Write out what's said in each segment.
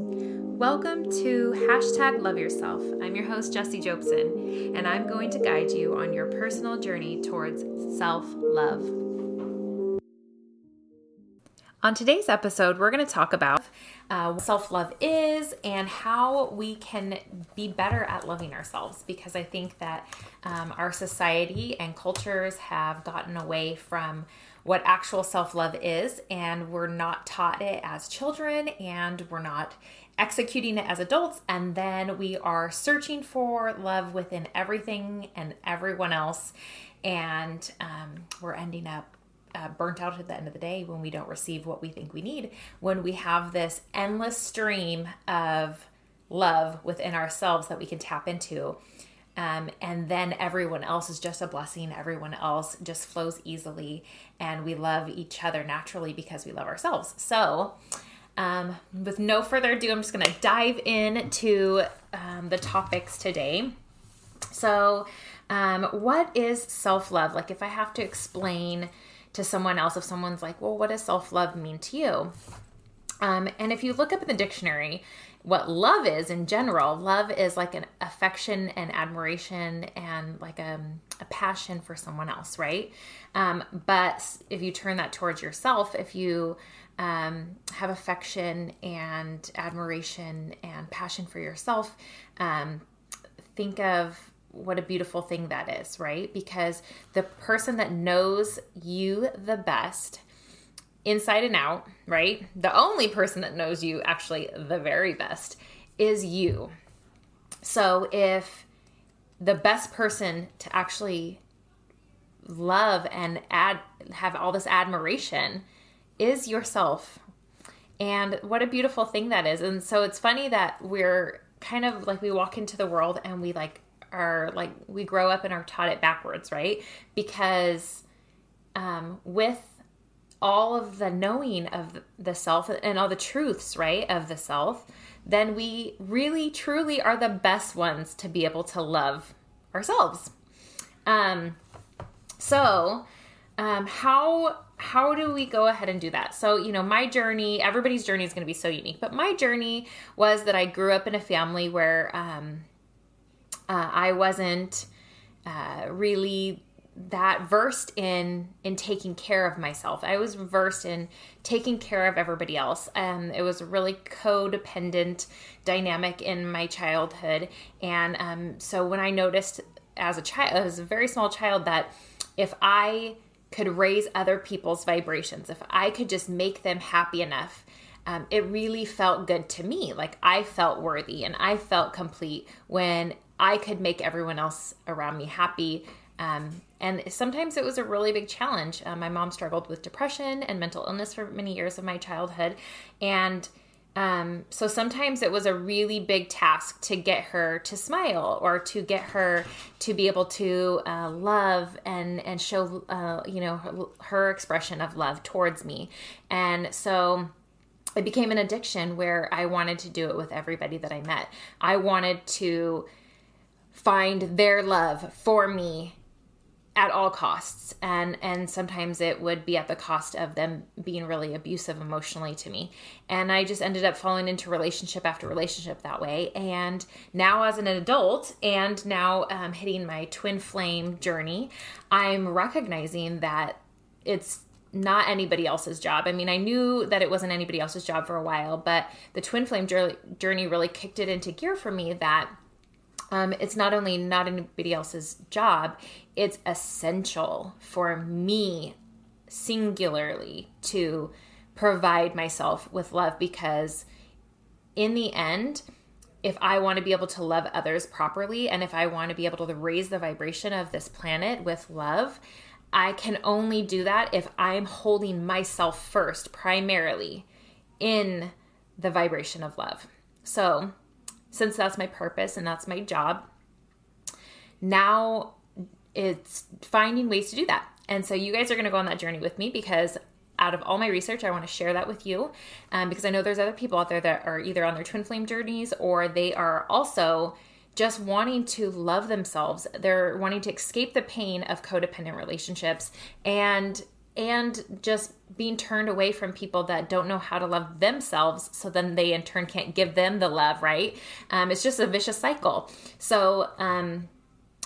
Welcome to hashtag love yourself. I'm your host, Jessie Jobson, and I'm going to guide you on your personal journey towards self love. On today's episode, we're going to talk about uh, what self love is and how we can be better at loving ourselves because I think that um, our society and cultures have gotten away from what actual self love is, and we're not taught it as children, and we're not executing it as adults, and then we are searching for love within everything and everyone else, and um, we're ending up uh, burnt out at the end of the day when we don't receive what we think we need, when we have this endless stream of love within ourselves that we can tap into. Um, and then everyone else is just a blessing. Everyone else just flows easily, and we love each other naturally because we love ourselves. So, um, with no further ado, I'm just going to dive into um, the topics today. So, um, what is self love? Like, if I have to explain to someone else, if someone's like, well, what does self love mean to you? Um, and if you look up in the dictionary, what love is in general, love is like an affection and admiration and like a, a passion for someone else, right? Um, but if you turn that towards yourself, if you um, have affection and admiration and passion for yourself, um, think of what a beautiful thing that is, right? Because the person that knows you the best, inside and out, right? The only person that knows you actually the very best is you. So if the best person to actually love and add have all this admiration is yourself. And what a beautiful thing that is. And so it's funny that we're kind of like we walk into the world and we like are like we grow up and are taught it backwards, right? Because um, with all of the knowing of the self and all the truths, right, of the self, then we really truly are the best ones to be able to love ourselves. Um, so, um, how how do we go ahead and do that? So, you know, my journey, everybody's journey is going to be so unique, but my journey was that I grew up in a family where um, uh, I wasn't uh, really that versed in in taking care of myself. I was versed in taking care of everybody else. Um, it was a really codependent dynamic in my childhood, and um, so when I noticed as a child, as a very small child, that if I could raise other people's vibrations, if I could just make them happy enough, um, it really felt good to me. Like I felt worthy and I felt complete when I could make everyone else around me happy. Um, and sometimes it was a really big challenge. Uh, my mom struggled with depression and mental illness for many years of my childhood. And um, so sometimes it was a really big task to get her to smile or to get her to be able to uh, love and and show uh, you know her, her expression of love towards me. And so it became an addiction where I wanted to do it with everybody that I met. I wanted to find their love for me at all costs. And and sometimes it would be at the cost of them being really abusive emotionally to me. And i just ended up falling into relationship after relationship that way. And now as an adult and now um, hitting my twin flame journey i'm recognizing that it's not anybody else's job. I mean, I knew that it wasn't anybody else's job for a while, but the twin flame journey really kicked it into gear for me that um, it's not only not anybody else's job, it's essential for me singularly to provide myself with love because in the end, if I want to be able to love others properly and if I want to be able to raise the vibration of this planet with love, I can only do that if I'm holding myself first primarily in the vibration of love. So, since that's my purpose and that's my job, now it's finding ways to do that. And so you guys are going to go on that journey with me because out of all my research, I want to share that with you um, because I know there's other people out there that are either on their twin flame journeys or they are also just wanting to love themselves. They're wanting to escape the pain of codependent relationships and and just being turned away from people that don't know how to love themselves so then they in turn can't give them the love right um, it's just a vicious cycle so um,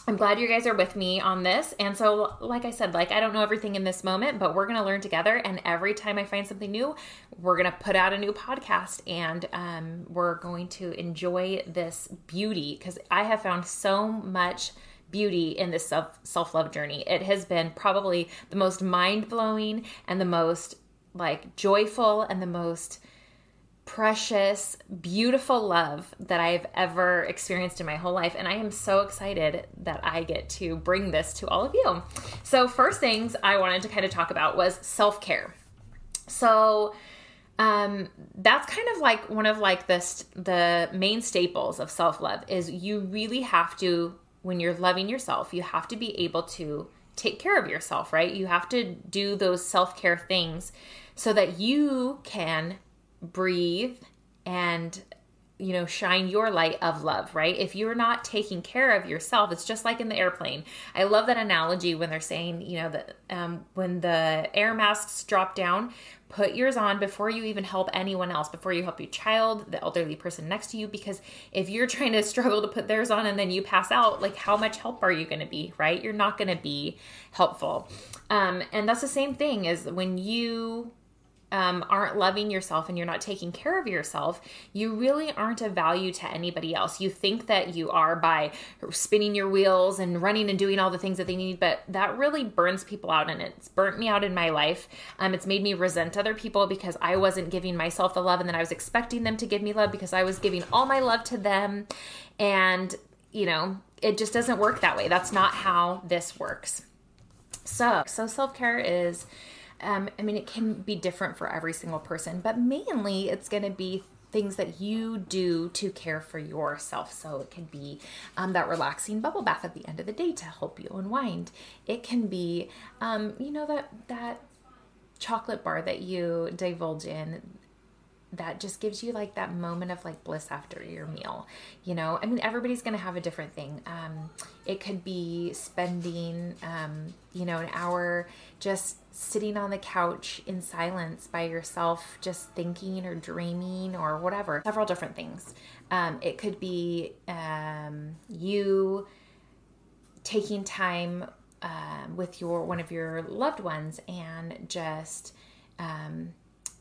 I'm glad you guys are with me on this. And so, like I said, like I don't know everything in this moment, but we're to learn together. And every time I find something new, we're to put out a new podcast and um, we're going to enjoy this beauty because I have found so much beauty in this self self love journey. It has been probably the most mind blowing and the most like joyful and the most precious, beautiful love that I've ever experienced in my whole life. And I am so excited that I get to bring this to all of you. So, first things I wanted to kind of talk about was self care. So, um, that's kind of like one of like this the main staples of self-love is you really have to when you're loving yourself you have to be able to take care of yourself right? You have to do those self-care things so that you can breathe and you know shine your light of love right? If you're not taking care of yourself it's just like in the airplane. I love that analogy when they're saying you know that um, when the air masks drop down put yours on before you even help anyone else before you help your child the elderly person next to you because if you're trying to struggle to put theirs on and then you pass out like how much help are you going to be right? You're not going to be helpful. Um, and that's the same thing as when you um, aren't loving yourself and you're not taking care of yourself, you really aren't of value to anybody else. You think that you are by spinning your wheels and running and doing all the things that they need, but that really burns people out and it's burnt me out in my life. Um, it's made me resent other people because I wasn't giving myself the love and then I was expecting them to give me love because I was giving all my love to them. And, you know, it just doesn't work that way. That's not how this works. So, so self care is um, I mean, it can be different for every single person, but mainly it's going to be things that you do to care for yourself. So it can be um, that relaxing bubble bath at the end of the day to help you unwind. It can be, um, you know, that that chocolate bar that you divulge in that just gives you like that moment of like bliss after your meal you know i mean everybody's gonna have a different thing um it could be spending um you know an hour just sitting on the couch in silence by yourself just thinking or dreaming or whatever several different things um it could be um you taking time um, with your one of your loved ones and just um,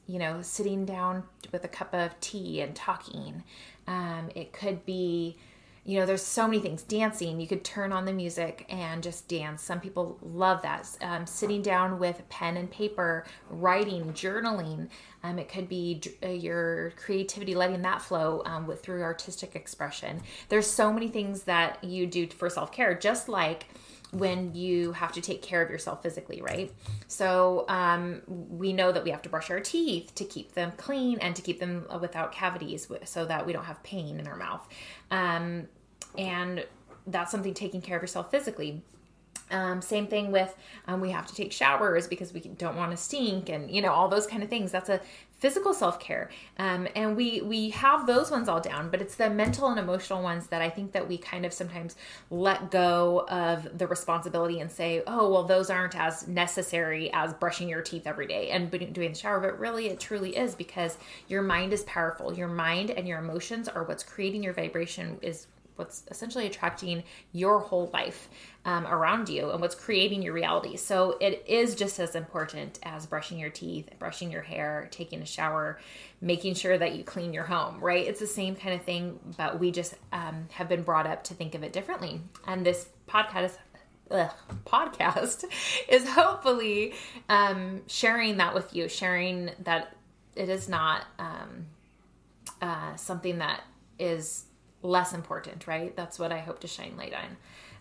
you know, sitting down with a cup of tea and talking. Um, it could be, you know, there's so many things. Dancing, you could turn on the music and just dance. Some people love that. Um, sitting down with pen and paper, writing, journaling. Um, it could be uh, your creativity, letting that flow um, with through artistic expression. There's so many things that you do for self care, just like when you have to take care of yourself physically, right? So um, we know that we have to brush our teeth to keep them clean and to keep them without cavities so that we don't have pain in our mouth. Um, and that's something taking care of yourself physically. Um, same thing with um, we have to take showers because we don't want to stink and you know all those kind of things. That's a physical self-care. Um, and we we have those ones all down but it's the mental and emotional ones that i think that we kind of sometimes let go of the responsibility and say oh well those aren't as necessary as brushing your teeth every day and doing the shower. But really it truly is because your mind is powerful. Your mind and your emotions are what's creating your vibration is what's essentially attracting your whole life um, around you and what's creating your reality. So it is just as important as brushing your teeth, brushing your hair, taking a shower, making sure that you clean your home, right? It's the same kind of thing, but we just um, have been brought up to think of it differently. And this podcast Ugh, podcast is hopefully um, sharing that with you, sharing that it is not um, uh, something that is less important, right? That's what I hope to shine light on.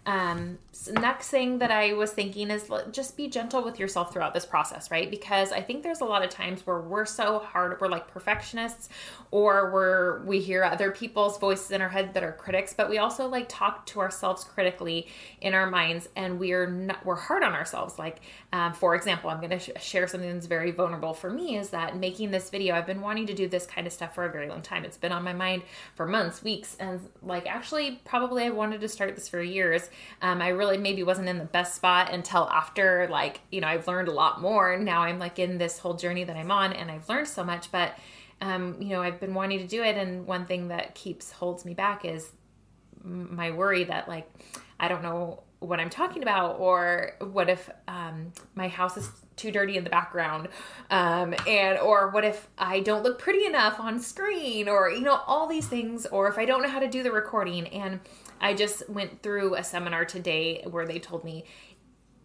Um, so next thing that I was thinking is just be gentle with yourself throughout this process, right? Because I think there's a lot of times where we're so hard, we're like perfectionists, or we're we hear other people's voices in our head that are critics, but we also like talk to ourselves critically in our minds, and we're not we're hard on ourselves. Like, um, for example, I'm going to sh- share something that's very vulnerable for me is that making this video, I've been wanting to do this kind of stuff for a very long time. It's been on my mind for months, weeks, and like actually probably I wanted to start this for years Um, I really maybe wasn't in the best spot until after, like, you know, I've learned a lot more. Now I'm like in this whole journey that I'm on and I've learned so much, but, um, you know, I've been wanting to do it. And one thing that keeps holds me back is my worry that, like, I don't know what I'm talking about, or what if um, my house is too dirty in the background, um, and or what if I don't look pretty enough on screen, or you know all these things, or if I don't know how to do the recording. And I just went through a seminar today where they told me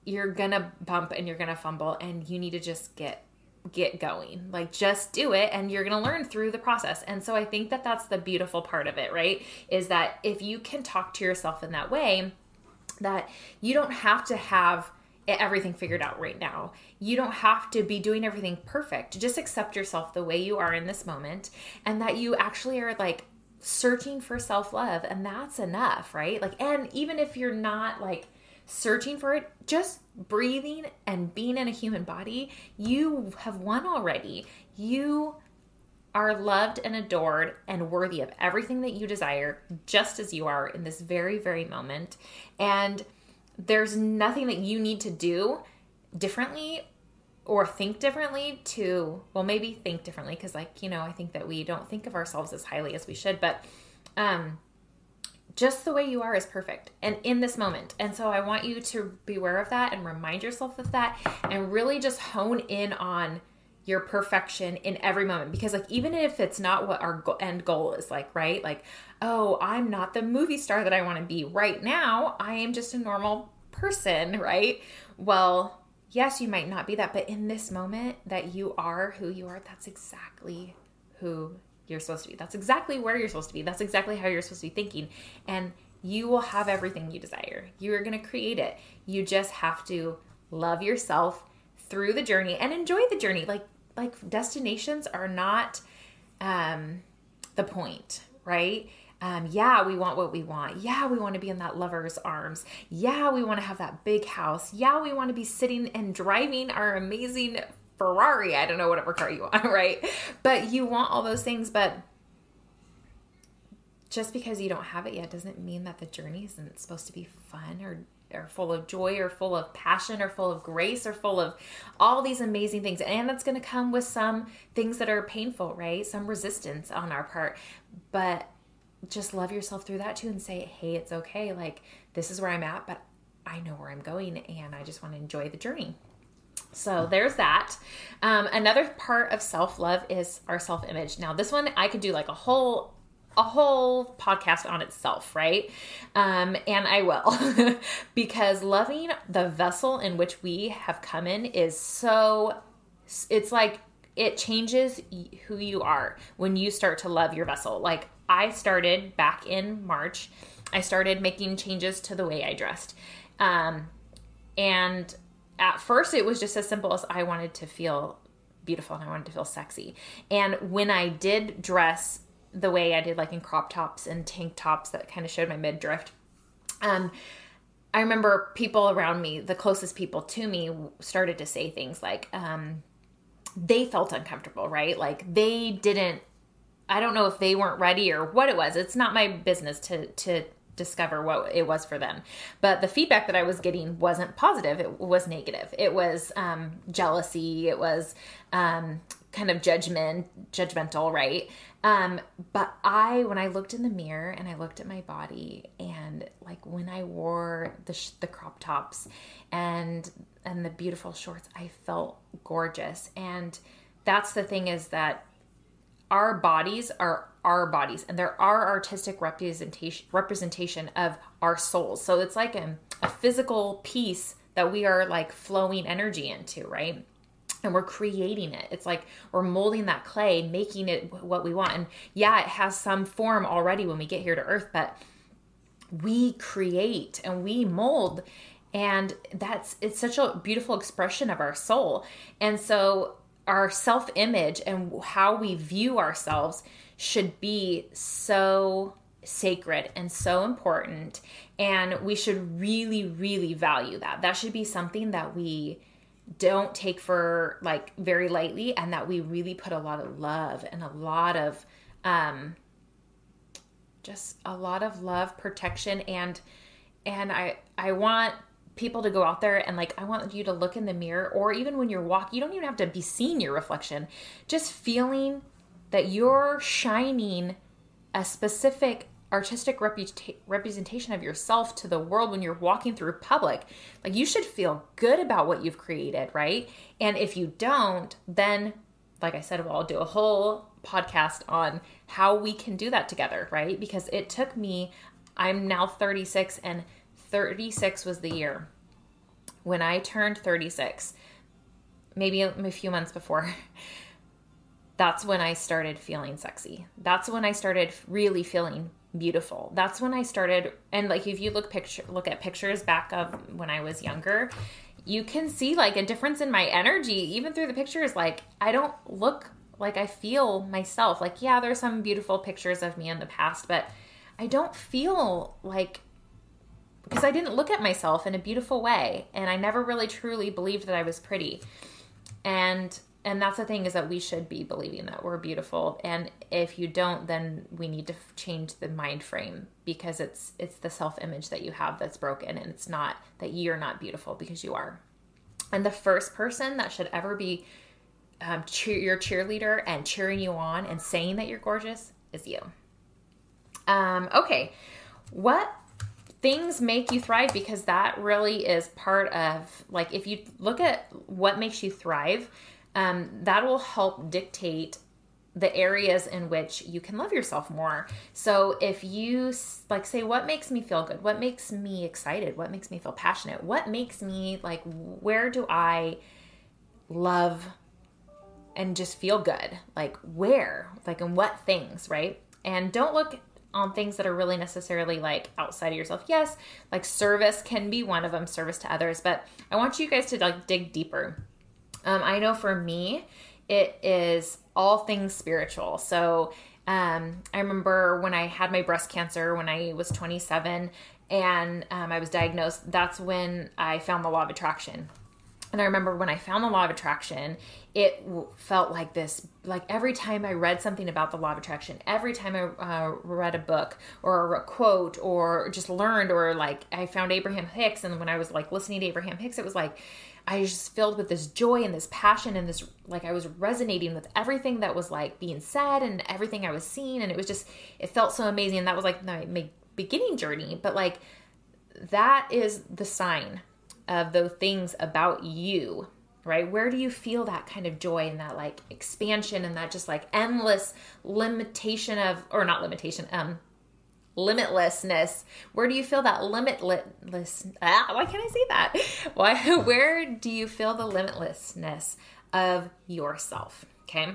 you're gonna bump and you're gonna fumble, and you need to just get get going like just do it and you're going to learn through the process and so i think that that's the beautiful part of it right is that if you can talk to yourself in that way that you don't have to have everything figured out right now. You don't have to be doing everything perfect. Just accept yourself the way you are in this moment and that you actually are like searching for self-love and that's enough, right? Like and even if you're not like searching for it, just breathing and being in a human body, you have won already. You are loved and adored and worthy of everything that you desire, just as you are in this very, very moment. And there's nothing that you need to do differently or think differently to, well, maybe think differently, because, like, you know, I think that we don't think of ourselves as highly as we should, but, um, just the way you are is perfect and in this moment. And so I want you to be aware of that and remind yourself of that and really just hone in on your perfection in every moment because like even if it's not what our end goal is like right like oh i'm not the movie star that i want to be right now i am just a normal person right well yes you might not be that but in this moment that you are who you are that's exactly who you're supposed to be. That's exactly where you're supposed to be. That's exactly how you're supposed to be thinking. And you will have everything you desire. You're going to create it. You just have to love yourself through the journey and enjoy the journey. Like like destinations are not um the point, right? Um, yeah, we want what we want. Yeah, we want to be in that lover's arms. Yeah, we want to have that big house. Yeah, we want to be sitting and driving our amazing Ferrari. I don't know, whatever car you want, right? But you want all those things, but just because you don't have it yet doesn't mean that the journey isn't supposed to be fun or or full of joy or full of passion or full of grace or full of all these amazing things. And that's going to come with some things that are painful, right? Some resistance on our part. But just love yourself through that too and say, hey, it's okay. Like, this is where I'm at, but I know where I'm going and I just want to enjoy the journey. So there's that. Um, another part of self love is our self image. Now, this one I could do like a whole a whole podcast on itself, right? Um, and I will, because loving the vessel in which we have come in is so, it's like it changes who you are when you start to love your vessel. Like I started back in March, I started making changes to the way I dressed. Um, and at first, it was just as simple as I wanted to feel beautiful and I wanted to feel sexy. And when I did dress the way I did like in crop tops and tank tops that kind of showed my midriff. Um, I remember people around me, the closest people to me, started to say things like, um, they felt uncomfortable, right? Like they didn't. I don't know if they weren't ready or what it was. It's not my business to to discover what it was for them. But the feedback that I was getting wasn't positive. It was negative. It was um, jealousy. It was um, kind of judgment, judgmental, right? Um, but I, when I looked in the mirror and I looked at my body, and like when I wore the sh- the crop tops and and the beautiful shorts, I felt gorgeous. And that's the thing is that our bodies are our bodies, and they're our artistic representation representation of our souls. So it's like a, a physical piece that we are like flowing energy into, right? and we're creating it. It's like we're molding that clay, making it what we want. And yeah, it has some form already when we get here to earth, but we create and we mold and that's it's such a beautiful expression of our soul. And so our self-image and how we view ourselves should be so sacred and so important and we should really really value that. That should be something that we don't take for like very lightly and that we really put a lot of love and a lot of um just a lot of love protection and and I I want people to go out there and like I want you to look in the mirror or even when you're walking, you don't even have to be seeing your reflection. Just feeling that you're shining a specific artistic reputa- representation of yourself to the world when you're walking through public. Like you should feel good about what you've created, right? And if you don't, then like I said, well, I'll do a whole podcast on how we can do that together, right? Because it took me, I'm now 36, and 36 was the year when I turned 36, maybe a few months before. That's when I started feeling sexy. That's when I started really feeling beautiful. That's when I started and like if you look picture look at pictures back of when I was younger, you can see like a difference in my energy even through the pictures like I don't look like I feel myself. Like yeah, there's some beautiful pictures of me in the past, but I don't feel like because I didn't look at myself in a beautiful way and I never really truly believed that I was pretty. And and that's the thing is that we should be believing that we're beautiful and if you don't then we need to change the mind frame because it's it's the self-image that you have that's broken and it's not that you're not beautiful because you are. And the first person that should ever be um, cheer, your cheerleader and cheering you on and saying that you're gorgeous is you. Um, okay. What things make you thrive because that really is part of like if you look at what makes you thrive um, that will help dictate the areas in which you can love yourself more. So if you like say what makes me feel good? What makes me excited? What makes me feel passionate? What makes me like where do I love and just feel good? Like where? Like in what things, right? And don't look on things that are really necessarily like outside of yourself. Yes, like service can be one of them, service to others, but I want you guys to like dig deeper um, I know for me, it is all things spiritual. So um, I remember when I had my breast cancer when I was 27 and um, I was diagnosed, that's when I found the law of attraction. And I remember when I found the law of attraction, it felt like this like every time I read something about the law of attraction, every time I uh, read a book or a quote or just learned, or like I found Abraham Hicks, and when I was like listening to Abraham Hicks, it was like I was just filled with this joy and this passion and this like I was resonating with everything that was like being said and everything I was seeing. And it was just it felt so amazing. And that was like my beginning journey. But like that is the sign of those things about you right where do you feel that kind of joy and that like expansion and that just like endless limitation of or not limitation um limitlessness. Where do you feel that limitless? Ah, why can't I say that? Why? Where do you feel the limitlessness of yourself? Okay,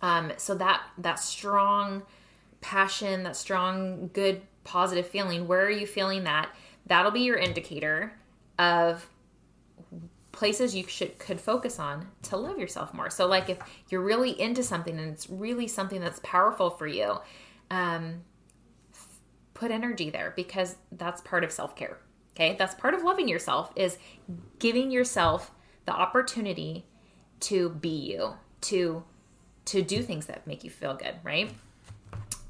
um, so that that strong passion, that strong, good, positive feeling. Where are you feeling that? That'll be your indicator of places you should could focus on to love yourself more. So like if you're really into something and it's really something that's powerful for you, um, put energy there because that's part of self-care. Okay? That's part of loving yourself is giving yourself the opportunity to be you, to to do things that make you feel good, right?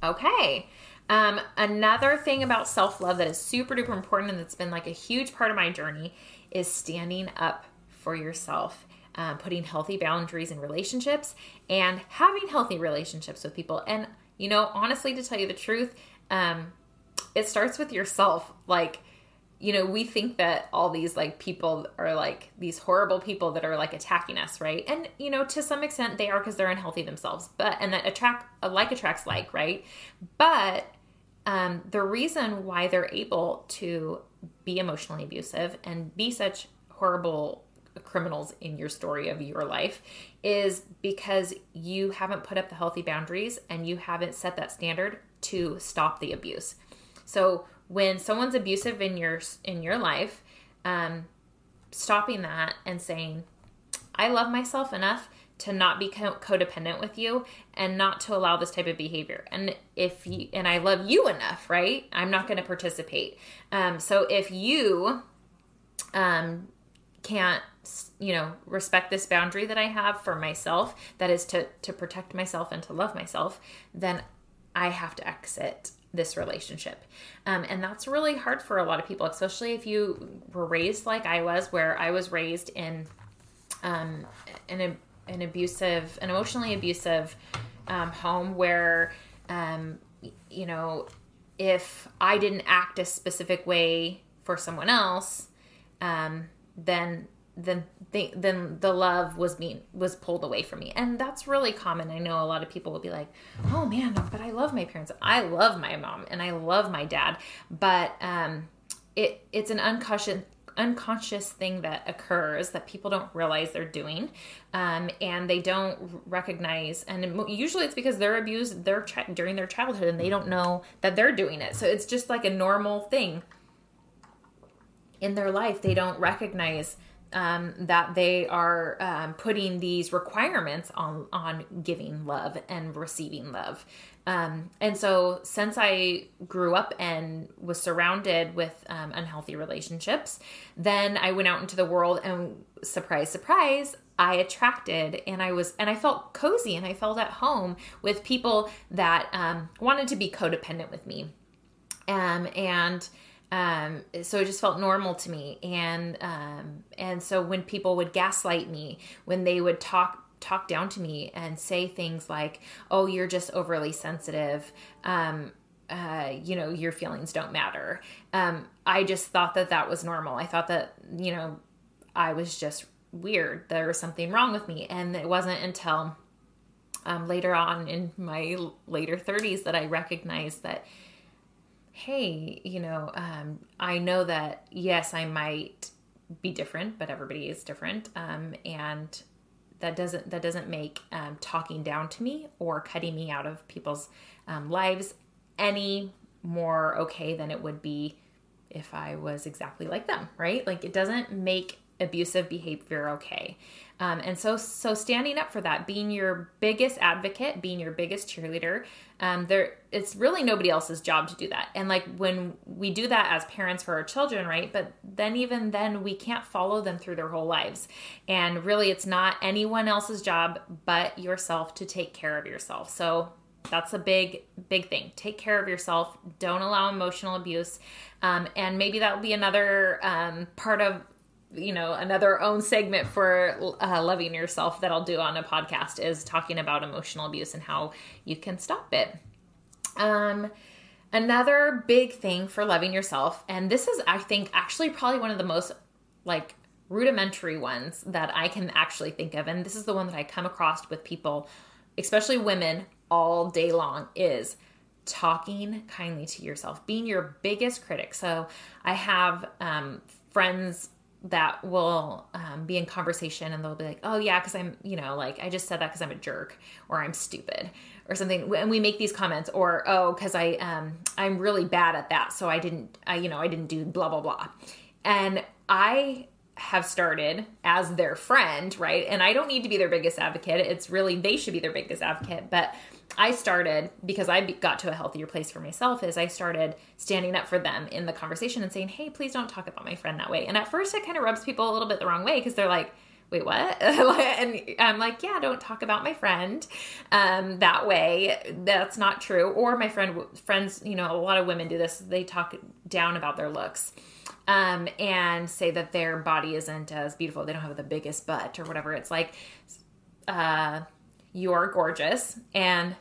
Okay. Um, another thing about self love that is super duper important and that's been like a huge part of my journey is standing up for yourself, um, putting healthy boundaries in relationships, and having healthy relationships with people. And, you know, honestly, to tell you the truth, um, it starts with yourself. Like, you know, we think that all these like people are like these horrible people that are like attacking us, right? And you know, to some extent they are because they're unhealthy themselves. But and that attract like attracts like, right? But um, the reason why they're able to be emotionally abusive and be such horrible criminals in your story of your life is because you haven't put up the healthy boundaries and you haven't set that standard to stop the abuse. So when someone's abusive in your in your life, um, stopping that and saying, "I love myself enough to not be co- codependent with you and not to allow this type of behavior." And if you and I love you enough, right? I'm not going to participate. Um, so if you um, can't you know respect this boundary that i have for myself that is to to protect myself and to love myself then i have to exit this relationship. Um, and that's really hard for a lot of people, especially if you were raised like I was, where I was raised in um, an, an abusive, an emotionally abusive um, home where, um, you know, if I didn't act a specific way for someone else, um, then then then the love was being was pulled away from me. And that's really common. I know a lot of people will be like oh man but i love my parents. I love my mom and i love my dad. But um it it's an unconscious unconscious thing that occurs that people don't realize they're doing um, and they don't recognize. And usually it's because they're abused their during their childhood and they don't know that they're doing it. So it's just like a normal thing in their life. They don't recognize um, that they are um, putting these requirements on on giving love and receiving love um, and so, since I grew up and was surrounded with um, unhealthy relationships, then I went out into the world and surprise, surprise, I attracted and I was, and I felt cozy and I felt at home with people that um, wanted to be codependent with me. Um, and um, so it just felt normal to me. And, um, and so when people would gaslight me, when they would talk talk down to me and say things like, "Oh, you're just overly sensitive." Um, uh, you know, your feelings don't matter. Um, I just thought that that was normal. I thought that you know, I was just weird. There was something wrong with me, and it wasn't until um, later on in my later 30s that I recognized that hey, you know, um, I know that yes, I might be different, but everybody is different. Um, and that doesn't that doesn't make um, talking down to me or cutting me out of people's um, lives any more okay than it would be if I was exactly like them, right? Like it doesn't make abusive behavior okay. Um, and so, so standing up for that, being your biggest advocate, being your biggest cheerleader, um, there, it's really nobody else's job to do that. And like when we do that as parents for our children, right? But then even then, we can't follow them through their whole lives. And really, it's not anyone else's job but yourself to take care of yourself. So that's a big big thing take care of yourself don't allow emotional abuse um, and maybe that will be another um, part of you know another own segment for uh, loving yourself that i'll do on a podcast is talking about emotional abuse and how you can stop it. Um another big thing for loving yourself and this is i think actually probably one of the most like rudimentary ones that i can actually think of and this is the one that i come across with people especially women all day long is talking kindly to yourself being your biggest critic. So i have um, friends that will um, be in conversation and they'll be like, oh, yeah, because I'm, you know, like I just said that because I'm a jerk or I'm stupid or something. And we make these comments or, oh, because I, um, I'm really bad at that. So I didn't, I, you know, I didn't do blah, blah, blah. And I have started as their friend, right? And I don't need to be their biggest advocate. It's really, they should be their biggest advocate. But I started because I got to a healthier place for myself is I started standing up for them in the conversation and saying, "Hey, please don't talk about my friend that way." And at first it kind of rubs people a little bit the wrong way because they're like, "Wait, what?" and I'm like, "Yeah, don't talk about my friend um, that way. That's not true." Or my friend friends, you know, a lot of women do this. They talk down about their looks um, and say that their body isn't as beautiful. They don't have the biggest butt or whatever. It's like uh you're gorgeous and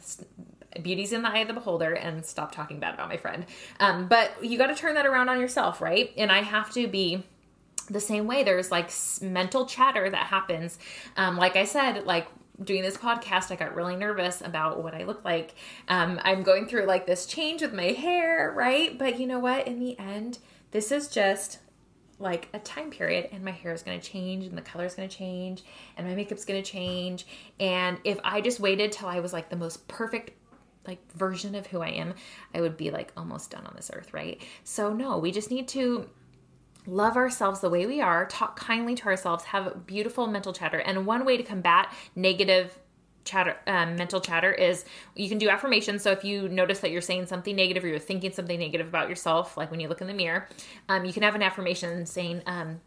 beauty's in the eye of the beholder and stop talking bad about my friend. Um, but you got to turn that around on yourself right? And i have to be the same way. There's like mental chatter that happens. Um, like i said like doing this podcast i got really nervous about what i look like. Um, i'm going through like this change with my hair right? But you know what? In the end this is just like a time period and my hair is going to change and the color is going to change and my makeup's going to change and if i just waited till i was like the most perfect like version of who i am i would be like almost done on this earth right? So no we just need to love ourselves the way we are talk kindly to ourselves have beautiful mental chatter and one way to combat negative chatter um, mental chatter is you can do affirmations so if you notice that you're saying something negative or you're thinking something negative about yourself like when you look in the mirror um, you can have an affirmation saying um,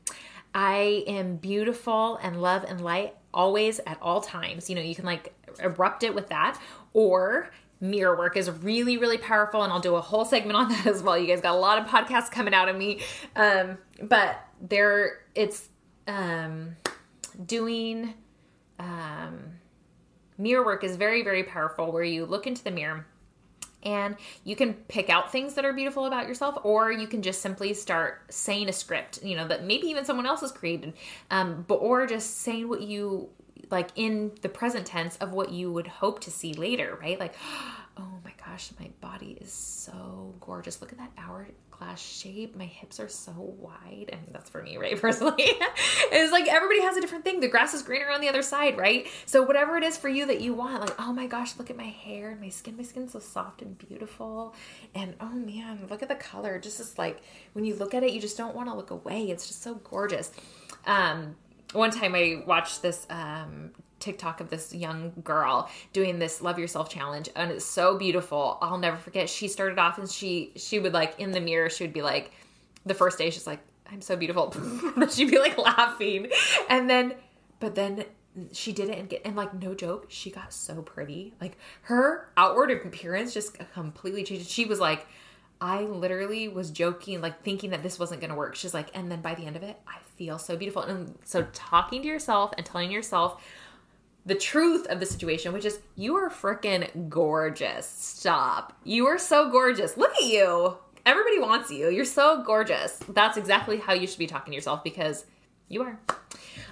i am beautiful and love and light always at all times you know you can like erupt it with that or mirror work is really, really powerful. And I'll do a whole segment on that as well. You guys got a lot of podcasts coming out of me. Um, but there, it's um, doing um, mirror work is very, very powerful where you look into the mirror and you can pick out things that are beautiful about yourself or you can just simply start saying a script you know that maybe even someone else has created um, but or just saying what you like in the present tense of what you would hope to see later right? Like gosh my body is so gorgeous. Look at that hourglass shape. My hips are so wide. And that's for me right personally. It's like everybody has a different thing. The grass is greener on the other side right? So whatever it is for you that you want like oh my gosh look at my hair and my skin. My skin's so soft and beautiful. And oh man look at the color. Just is like when you look at it you just don't want to look away. It's just so gorgeous. Um one time I watched this um, TikTok of this young girl doing this love yourself challenge and it's so beautiful. I'll never forget. She started off and she she would like in the mirror she would be like the first day she's like I'm so beautiful. she'd be like laughing. And then but then she did it and get and like no joke, she got so pretty. Like her outward appearance just completely changed. She was like I literally was joking, like thinking that this wasn't to work. She's like, and then by the end of it, I feel so beautiful. And so talking to yourself and telling yourself the truth of the situation, which is you are freaking gorgeous. Stop. You are so gorgeous. Look at you. Everybody wants you. You're so gorgeous. That's exactly how you should be talking to yourself because you are.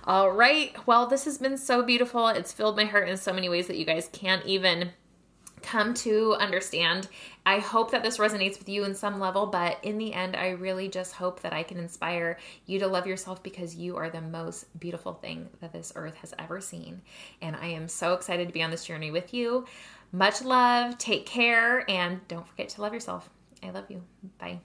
All right. Well, this has been so beautiful. It's filled my heart in so many ways that you guys can't even come to understand. I hope that this resonates with you in some level, but in the end, I really just hope that I can inspire you to love yourself because you are the most beautiful thing that this earth has ever seen. And I am so excited to be on this journey with you. Much love, take care, and don't forget to love yourself. I love you. Bye.